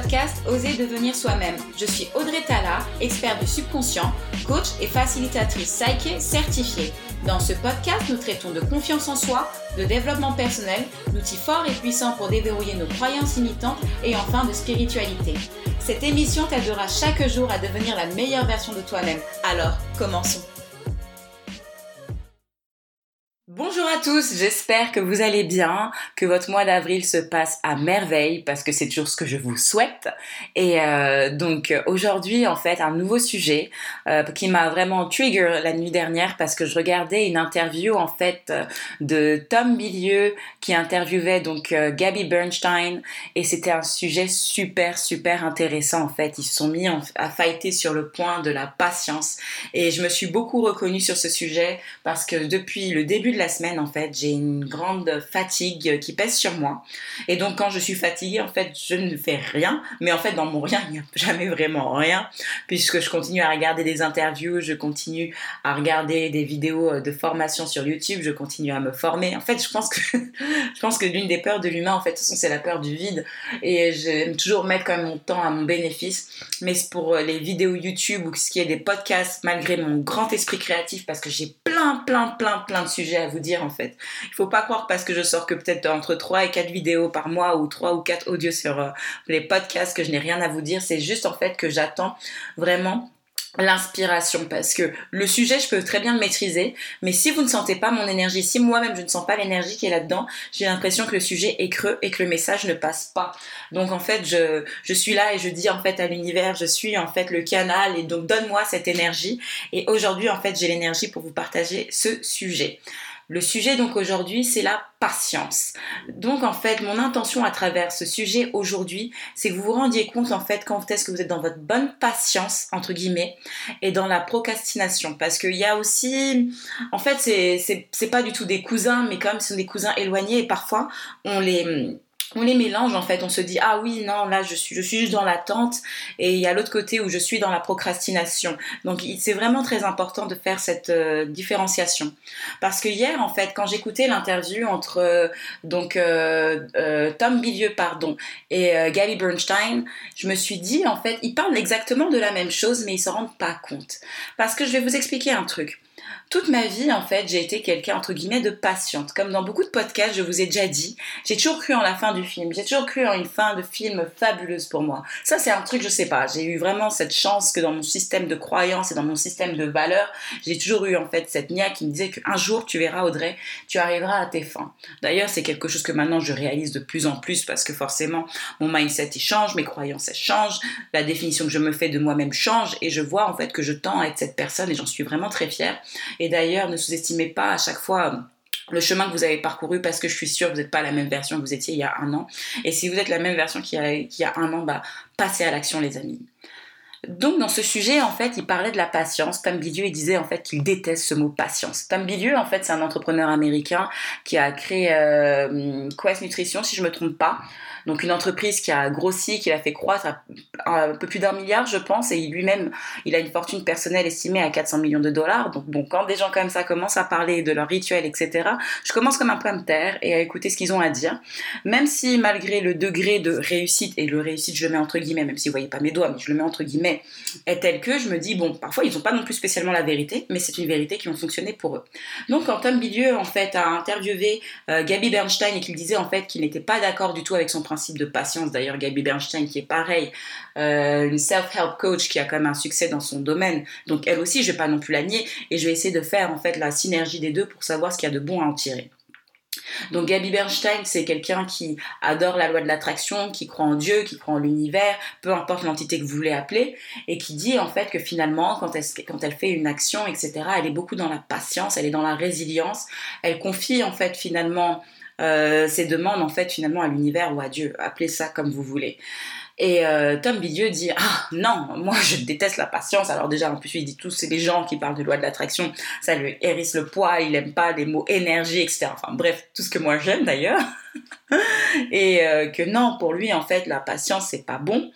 podcast Oser devenir soi-même. Je suis Audrey Tala, experte du subconscient, coach et facilitatrice Psyche certifiée. Dans ce podcast, nous traitons de confiance en soi, de développement personnel, d'outils forts et puissants pour déverrouiller nos croyances limitantes et enfin de spiritualité. Cette émission t'aidera chaque jour à devenir la meilleure version de toi-même. Alors, commençons. Tous, j'espère que vous allez bien, que votre mois d'avril se passe à merveille parce que c'est toujours ce que je vous souhaite. Et euh, donc aujourd'hui en fait un nouveau sujet euh, qui m'a vraiment trigger la nuit dernière parce que je regardais une interview en fait de Tom Bilieu qui interviewait donc euh, Gabby Bernstein et c'était un sujet super super intéressant en fait. Ils se sont mis à fighter sur le point de la patience et je me suis beaucoup reconnue sur ce sujet parce que depuis le début de la semaine, en fait, j'ai une grande fatigue qui pèse sur moi. Et donc, quand je suis fatiguée, en fait, je ne fais rien. Mais en fait, dans mon rien, il n'y a jamais vraiment rien, puisque je continue à regarder des interviews, je continue à regarder des vidéos de formation sur YouTube, je continue à me former. En fait, je pense que, je pense que l'une des peurs de l'humain, en fait, c'est la peur du vide. Et j'aime toujours mettre quand même mon temps à mon bénéfice. Mais pour les vidéos YouTube ou ce qui est des podcasts, malgré mon grand esprit créatif, parce que j'ai plein, plein, plein, plein de sujets à vous dire en fait. Il faut pas croire parce que je sors que peut-être entre 3 et 4 vidéos par mois ou 3 ou 4 audios sur euh, les podcasts que je n'ai rien à vous dire. C'est juste en fait que j'attends vraiment l'inspiration parce que le sujet je peux très bien le maîtriser mais si vous ne sentez pas mon énergie si moi-même je ne sens pas l'énergie qui est là-dedans j'ai l'impression que le sujet est creux et que le message ne passe pas. Donc en fait je, je suis là et je dis en fait à l'univers je suis en fait le canal et donc donne-moi cette énergie. Et aujourd'hui en fait j'ai l'énergie pour vous partager ce sujet le sujet donc aujourd'hui, c'est la patience. Donc en fait, mon intention à travers ce sujet aujourd'hui, c'est que vous vous rendiez compte en fait quand est-ce que vous êtes dans votre bonne patience entre guillemets et dans la procrastination parce qu'il y a aussi en fait c'est pas du tout des cousins mais même ce sont des cousins éloignés et parfois on les on les mélange en fait, on se dit ah oui non là je suis je suis juste dans l'attente et il y a l'autre côté où je suis dans la procrastination. Donc c'est vraiment très important de faire cette euh, différenciation parce que hier en fait quand j'écoutais l'interview entre euh, donc euh, Tom Bilieu pardon et Gabby Bernstein, je me suis dit en fait ils parlent exactement de la même chose mais ils se rendent pas compte parce que je vais vous expliquer un truc. Toute ma vie, en fait, j'ai été quelqu'un, entre guillemets, de patiente. Comme dans beaucoup de podcasts, je vous ai déjà dit, j'ai toujours cru en la fin du film. J'ai toujours cru en une fin de film fabuleuse pour moi. Ça, c'est un truc, je sais pas. J'ai eu vraiment cette chance que dans mon système de croyance et dans mon système de valeurs, j'ai toujours eu, en fait, cette nia qui me disait qu'un jour, tu verras, Audrey, tu arriveras à tes fins. D'ailleurs, c'est quelque chose que maintenant je réalise de plus en plus parce que forcément, mon mindset, il change, mes croyances, elles changent, la définition que je me fais de moi-même change et je vois, en fait, que je tends à être cette personne et j'en suis vraiment très fière. Et d'ailleurs, ne sous-estimez pas à chaque fois euh, le chemin que vous avez parcouru parce que je suis sûre que vous n'êtes pas la même version que vous étiez il y a un an. Et si vous êtes la même version qu'il y a, un an, bah, passez à l'action les amis. Donc dans ce sujet, en fait, il parlait de la patience. Tom Bilieu, il disait en fait qu'il déteste ce mot patience. Tom Bilieu, en fait, c'est un entrepreneur américain qui a créé euh, Quest Nutrition, si je me trompe pas. Donc une entreprise qui a grossi, qui l'a fait croître à un peu plus d'un milliard, je pense, et lui-même, il a une fortune personnelle estimée à 400 millions de dollars. Donc bon, quand des gens comme ça commencent à parler de leurs rituels, etc., je commence comme un peu à me taire et à écouter ce qu'ils ont à dire. Même si malgré le degré de réussite, et le réussite je le mets entre guillemets, même si vous voyez pas mes doigts, mais je le mets entre guillemets, est tel que je me dis, bon, parfois ils n'ont pas non plus spécialement la vérité, mais c'est une vérité qui va fonctionner pour eux. Donc quand Tom Bilieu, en fait, a interviewé euh, Gabby Bernstein et qu'il disait en fait qu'il n'était pas d'accord du tout avec son principe de patience. D'ailleurs, Gabi Bernstein, qui est pareil, euh, une self-help coach qui a quand même un succès dans son domaine. Donc, elle aussi, je vais pas non plus la nier et je vais essayer de faire en fait la synergie des deux pour savoir ce qu'il y a de bon à en tirer. Donc Gabi Bernstein, c'est quelqu'un qui adore la loi de l'attraction, qui croit en Dieu, qui croit en l'univers, peu importe l'entité que vous voulez appeler, et qui dit en fait que finalement, quand elle, quand elle fait une action, etc., elle est beaucoup dans la patience, elle est dans la résilience, elle confie en fait finalement euh, ces demandes en fait finalement à l'univers ou à Dieu, appelez ça comme vous voulez. Et euh, Tom Bidieu dit ah non moi je déteste la patience. Alors déjà en plus il dit tous c'est les gens qui parlent de loi de l'attraction ça lui hérisse le poids il aime pas les mots énergie etc enfin bref tout ce que moi j'aime d'ailleurs. Et euh, que non pour lui en fait la patience c'est pas bon.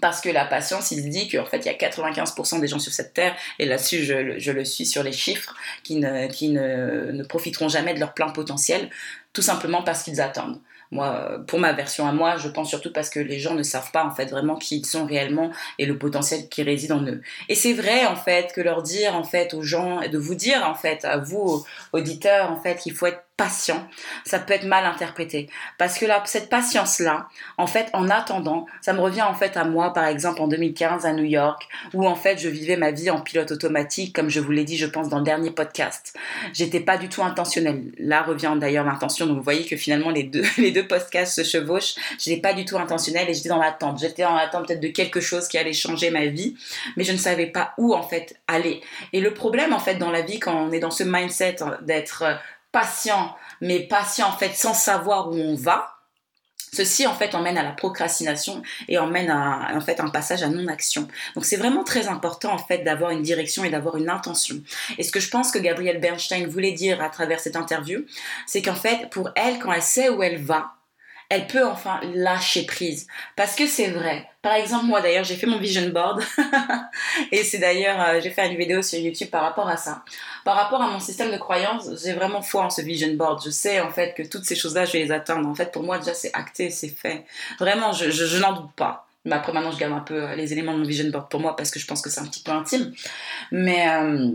Parce que la patience, il dit qu'en fait, il y a 95% des gens sur cette terre, et là-dessus, je, je, le suis sur les chiffres, qui, ne, qui ne, ne profiteront jamais de leur plein potentiel, tout simplement parce qu'ils attendent. Moi, pour ma version à moi, je pense surtout parce que les gens ne savent pas en fait vraiment qui ils sont réellement et le potentiel qui réside en eux. Et c'est vrai en fait que leur dire en fait aux gens, de vous dire en fait à vous auditeurs en fait qu'il faut être patient, ça peut être mal interprété. Parce que là, cette patience-là, en fait, en attendant, ça me revient en fait à moi, par exemple, en 2015 à New York, où en fait, je vivais ma vie en pilote automatique, comme je vous l'ai dit, je pense, dans le dernier podcast. J'étais pas du tout intentionnelle. Là revient d'ailleurs l'intention. Donc, vous voyez que finalement, les deux, les deux podcasts se chevauchent. Je n'étais pas du tout intentionnelle et j'étais dans l'attente. J'étais dans l'attente peut-être de quelque chose qui allait changer ma vie, mais je ne savais pas où, en fait, aller. Et le problème, en fait, dans la vie, quand on est dans ce mindset d'être patient, mais patient en fait sans savoir où on va, Ceci en fait emmène à la procrastination et emmène à en fait un passage à non-action. Donc c'est vraiment très important en fait d'avoir une direction et d'avoir une intention. Et ce que je pense que Gabrielle Bernstein voulait dire à travers cette interview, c'est qu'en fait pour elle quand elle sait où elle va, elle peut enfin lâcher prise. Parce que c'est vrai. Par exemple, moi d'ailleurs, j'ai fait mon vision board. et c'est d'ailleurs, euh, j'ai fait une vidéo sur YouTube par rapport à ça. Par rapport à mon système de croyance, j'ai vraiment foi en ce vision board. Je sais en fait que toutes ces choses-là, je vais les atteindre. En fait, pour moi, déjà, c'est acté, c'est fait. Vraiment, je, n'en doute pas. Mais après, maintenant, je garde un peu euh, les éléments de mon vision board pour moi parce que je pense que c'est un petit peu intime. Mais euh,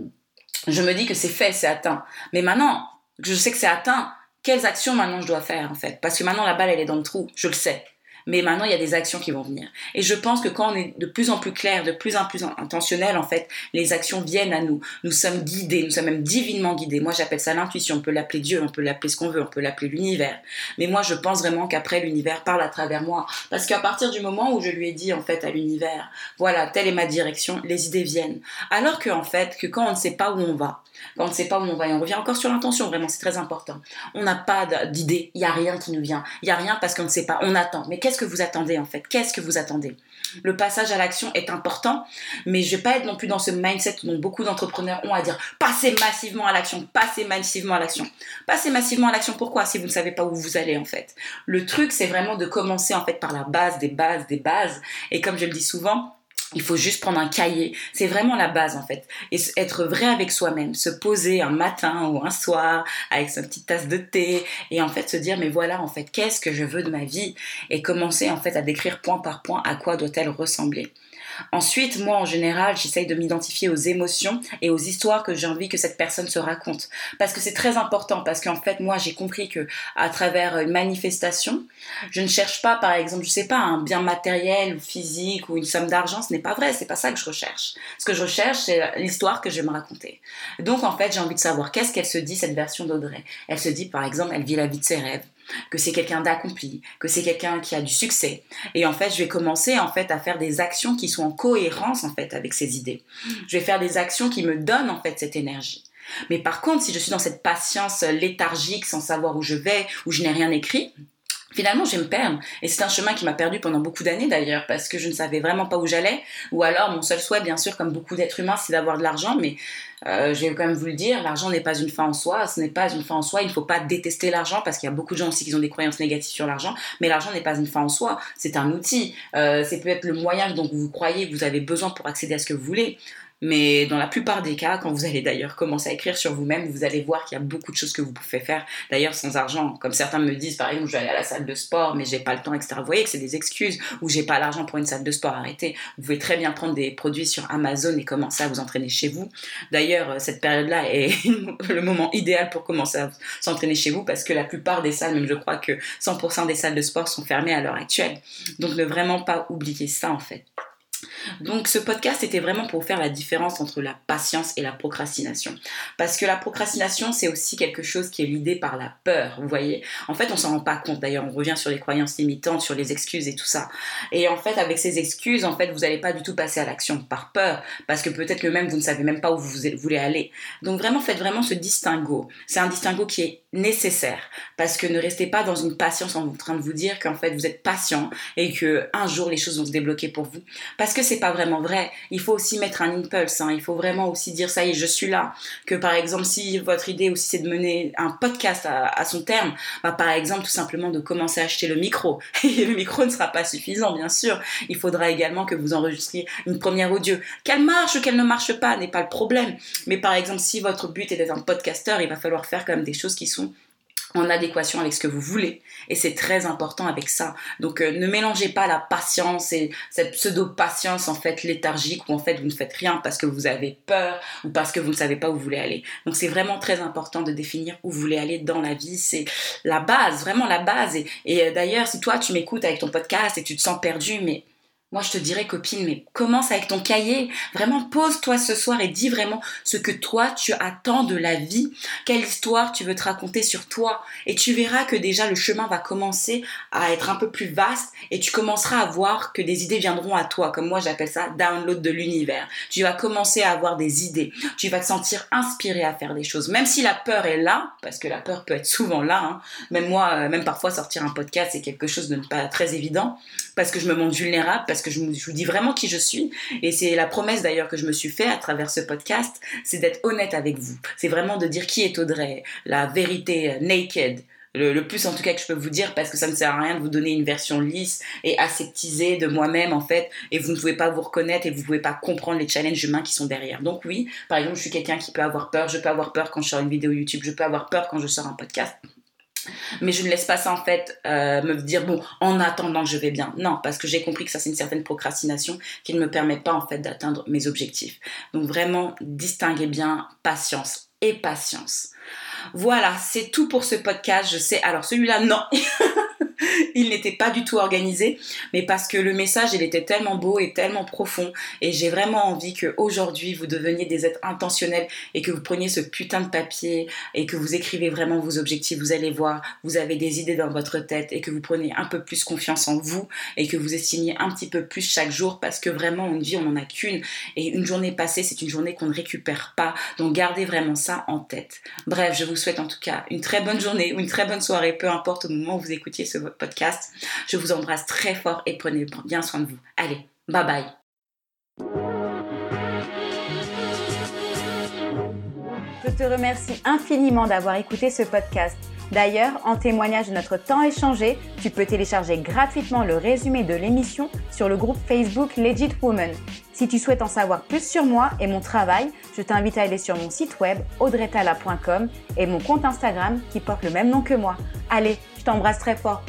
je me dis que c'est fait, c'est atteint. Mais maintenant, je sais que c'est atteint, quelles actions maintenant je dois faire en fait? Parce que maintenant la balle elle est dans le trou, je le sais mais maintenant il y a des actions qui vont venir. Et je pense que quand on est de plus en plus clair, de plus en plus intentionnel, en fait, les actions viennent à nous. Nous sommes guidés, nous sommes même divinement guidés. Moi j'appelle ça l'intuition, on peut l'appeler Dieu, on peut l'appeler ce qu'on veut, on peut l'appeler l'univers. Mais moi je pense vraiment qu'après l'univers parle à travers moi. Parce qu'à partir du moment où je lui ai dit en fait à l'univers, voilà, telle est ma direction, les idées viennent. Alors que en fait, que quand on ne sait pas où on va, quand on ne sait pas où on va, et on revient encore sur l'intention, vraiment, c'est très important. On n'a pas d'idée, il n'y a rien qui nous vient. Il n'y a rien parce qu'on ne sait pas, on attend. Mais qu'est-ce que vous attendez en fait? Qu'est-ce que vous attendez? Le passage à l'action est important, mais je vais pas être non plus dans ce mindset dont beaucoup d'entrepreneurs ont à dire passez massivement à l'action, passez massivement à l'action. Passez massivement à l'action, pourquoi? Si vous ne savez pas où vous allez en fait. Le truc, c'est vraiment de commencer en fait par la base des bases des bases. Et comme je le dis souvent, il faut juste prendre un cahier. C'est vraiment la base en fait. Et être vrai avec soi-même. Se poser un matin ou un soir avec sa petite tasse de thé et en fait se dire mais voilà en fait qu'est-ce que je veux de ma vie? Et commencer en fait à décrire point par point à quoi doit-elle ressembler. Ensuite, moi, en général, j'essaye de m'identifier aux émotions et aux histoires que j'ai envie que cette personne se raconte. Parce que c'est très important, parce qu'en fait, moi, j'ai compris que à travers une manifestation, je ne cherche pas, par exemple, je sais pas, un bien matériel ou physique ou une somme d'argent, ce n'est pas vrai, c'est pas ça que je recherche. Ce que je recherche, c'est l'histoire que je vais me raconter. Donc, en fait, j'ai envie de savoir qu'est-ce qu'elle se dit, cette version d'Audrey. Elle se dit, par exemple, elle vit la vie de ses rêves que c'est quelqu'un d'accompli, que c'est quelqu'un qui a du succès. Et en fait, je vais commencer en fait à faire des actions qui sont en cohérence en fait avec ces idées. Je vais faire des actions qui me donnent en fait cette énergie. Mais par contre, si je suis dans cette patience léthargique sans savoir où je vais, où je n'ai rien écrit, finalement, je vais me perdre. Et c'est un chemin qui m'a perdu pendant beaucoup d'années d'ailleurs, parce que je ne savais vraiment pas où j'allais. Ou alors, mon seul souhait, bien sûr, comme beaucoup d'êtres humains, c'est d'avoir de l'argent. Mais euh, je vais quand même vous le dire, l'argent n'est pas une fin en soi. Ce n'est pas une fin en soi. Il ne faut pas détester l'argent, parce qu'il y a beaucoup de gens aussi qui ont des croyances négatives sur l'argent. Mais l'argent n'est pas une fin en soi. C'est un outil. Euh, c'est peut-être le moyen dont vous croyez que vous avez besoin pour accéder à ce que vous voulez. Mais dans la plupart des cas, quand vous allez d'ailleurs commencer à écrire sur vous-même, vous allez voir qu'il y a beaucoup de choses que vous pouvez faire, d'ailleurs sans argent. Comme certains me disent, par exemple, je vais aller à la salle de sport, mais j'ai pas le temps, etc. Vous voyez que c'est des excuses, ou j'ai pas l'argent pour une salle de sport, arrêtez. Vous pouvez très bien prendre des produits sur Amazon et commencer à vous entraîner chez vous. D'ailleurs, cette période-là est le moment idéal pour commencer à s'entraîner chez vous, parce que la plupart des salles, même je crois que 100% des salles de sport sont fermées à l'heure actuelle. Donc ne vraiment pas oublier ça en fait. Donc ce podcast était vraiment pour faire la différence entre la patience et la procrastination. Parce que la procrastination, c'est aussi quelque chose qui est l'idée par la peur, vous voyez. En fait, on s'en rend pas compte. D'ailleurs, on revient sur les croyances limitantes, sur les excuses et tout ça. Et en fait, avec ces excuses, en fait, vous n'allez pas du tout passer à l'action par peur. Parce que peut-être que même vous ne savez même pas où vous voulez aller. Donc vraiment, faites vraiment ce distinguo. C'est un distinguo qui est nécessaire. Parce que ne restez pas dans une patience en train de vous dire qu'en fait, vous êtes patient et que un jour, les choses vont se débloquer pour vous. Parce que c'est pas vraiment vrai. Il faut aussi mettre un impulse. Hein. Il faut vraiment aussi dire ça y est, je suis là. Que par exemple, si votre idée aussi c'est de mener un podcast à, son terme, bah, par exemple tout simplement de commencer à acheter le micro. Et le micro ne sera pas suffisant, bien sûr. Il faudra également que vous enregistriez une première audio. Qu'elle marche ou qu'elle ne marche pas n'est pas le problème. Mais par exemple, si votre but est d'être un podcasteur, il va falloir faire quand même des choses qui sont en adéquation avec ce que vous voulez. Et c'est très important avec ça. Donc euh, ne mélangez pas la patience et cette pseudo-patience en fait léthargique où en fait vous ne faites rien parce que vous avez peur ou parce que vous ne savez pas où vous voulez aller. Donc c'est vraiment très important de définir où vous voulez aller dans la vie. C'est la base, vraiment la base. Et, et euh, d'ailleurs, si toi tu m'écoutes avec ton podcast et tu te sens perdu, mais moi, je te dirais, copine, mais commence avec ton cahier. Vraiment, pose-toi ce soir et dis vraiment ce que toi, tu attends de la vie. Quelle histoire tu veux te raconter sur toi. Et tu verras que déjà, le chemin va commencer à être un peu plus vaste et tu commenceras à voir que des idées viendront à toi. Comme moi, j'appelle ça download de l'univers. Tu vas commencer à avoir des idées. Tu vas te sentir inspiré à faire des choses. Même si la peur est là, parce que la peur peut être souvent là. Hein. Même moi, euh, même parfois, sortir un podcast, c'est quelque chose de pas très évident. Parce que je me montre vulnérable, parce que je, vous dis vraiment qui je suis. Et c'est la promesse d'ailleurs que je me suis fait à travers ce podcast, c'est d'être honnête avec vous. C'est vraiment de dire qui est Audrey, la vérité euh, naked. Le, plus en tout cas que je peux vous dire parce que ça ne sert à rien de vous donner une version lisse et aseptisée de moi-même en fait et vous ne pouvez pas vous reconnaître et vous ne pouvez pas comprendre les challenges humains qui sont derrière. Donc oui, par exemple, je suis quelqu'un qui peut avoir peur, je peux avoir peur quand je sors une vidéo YouTube, je peux avoir peur quand je sors un podcast. Mais je ne laisse pas ça en fait euh, me dire bon en attendant que je vais bien. Non, parce que j'ai compris que ça c'est une certaine procrastination qui ne me permet pas en fait d'atteindre mes objectifs. Donc vraiment distinguez bien patience et patience. Voilà, c'est tout pour ce podcast. Je sais. Alors celui-là non. il n'était pas du tout organisé, mais parce que le message, il était tellement beau et tellement profond, et j'ai vraiment envie que aujourd'hui vous deveniez des êtres intentionnels et que vous preniez ce putain de papier et que vous écrivez vraiment vos objectifs. Vous allez voir, vous avez des idées dans votre tête et que vous preniez un peu plus confiance en vous et que vous estimiez un petit peu plus chaque jour parce que vraiment une vie on n'en a qu'une et une journée passée c'est une journée qu'on ne récupère pas. Donc gardez vraiment ça en tête. Bref, je vous souhaite en tout cas une très bonne journée ou une très bonne soirée, peu importe au moment où vous écoutiez ce podcast. Je vous embrasse très fort et prenez bien soin de vous. Allez, bye bye. Je te remercie infiniment d'avoir écouté ce podcast. D'ailleurs, en témoignage de notre temps échangé, tu peux télécharger gratuitement le résumé de l'émission sur le groupe Facebook Legit Woman. Si tu souhaites en savoir plus sur moi et mon travail, je t'invite à aller sur mon site web audretala.com et mon compte Instagram qui porte le même nom que moi. Allez, je t'embrasse très fort.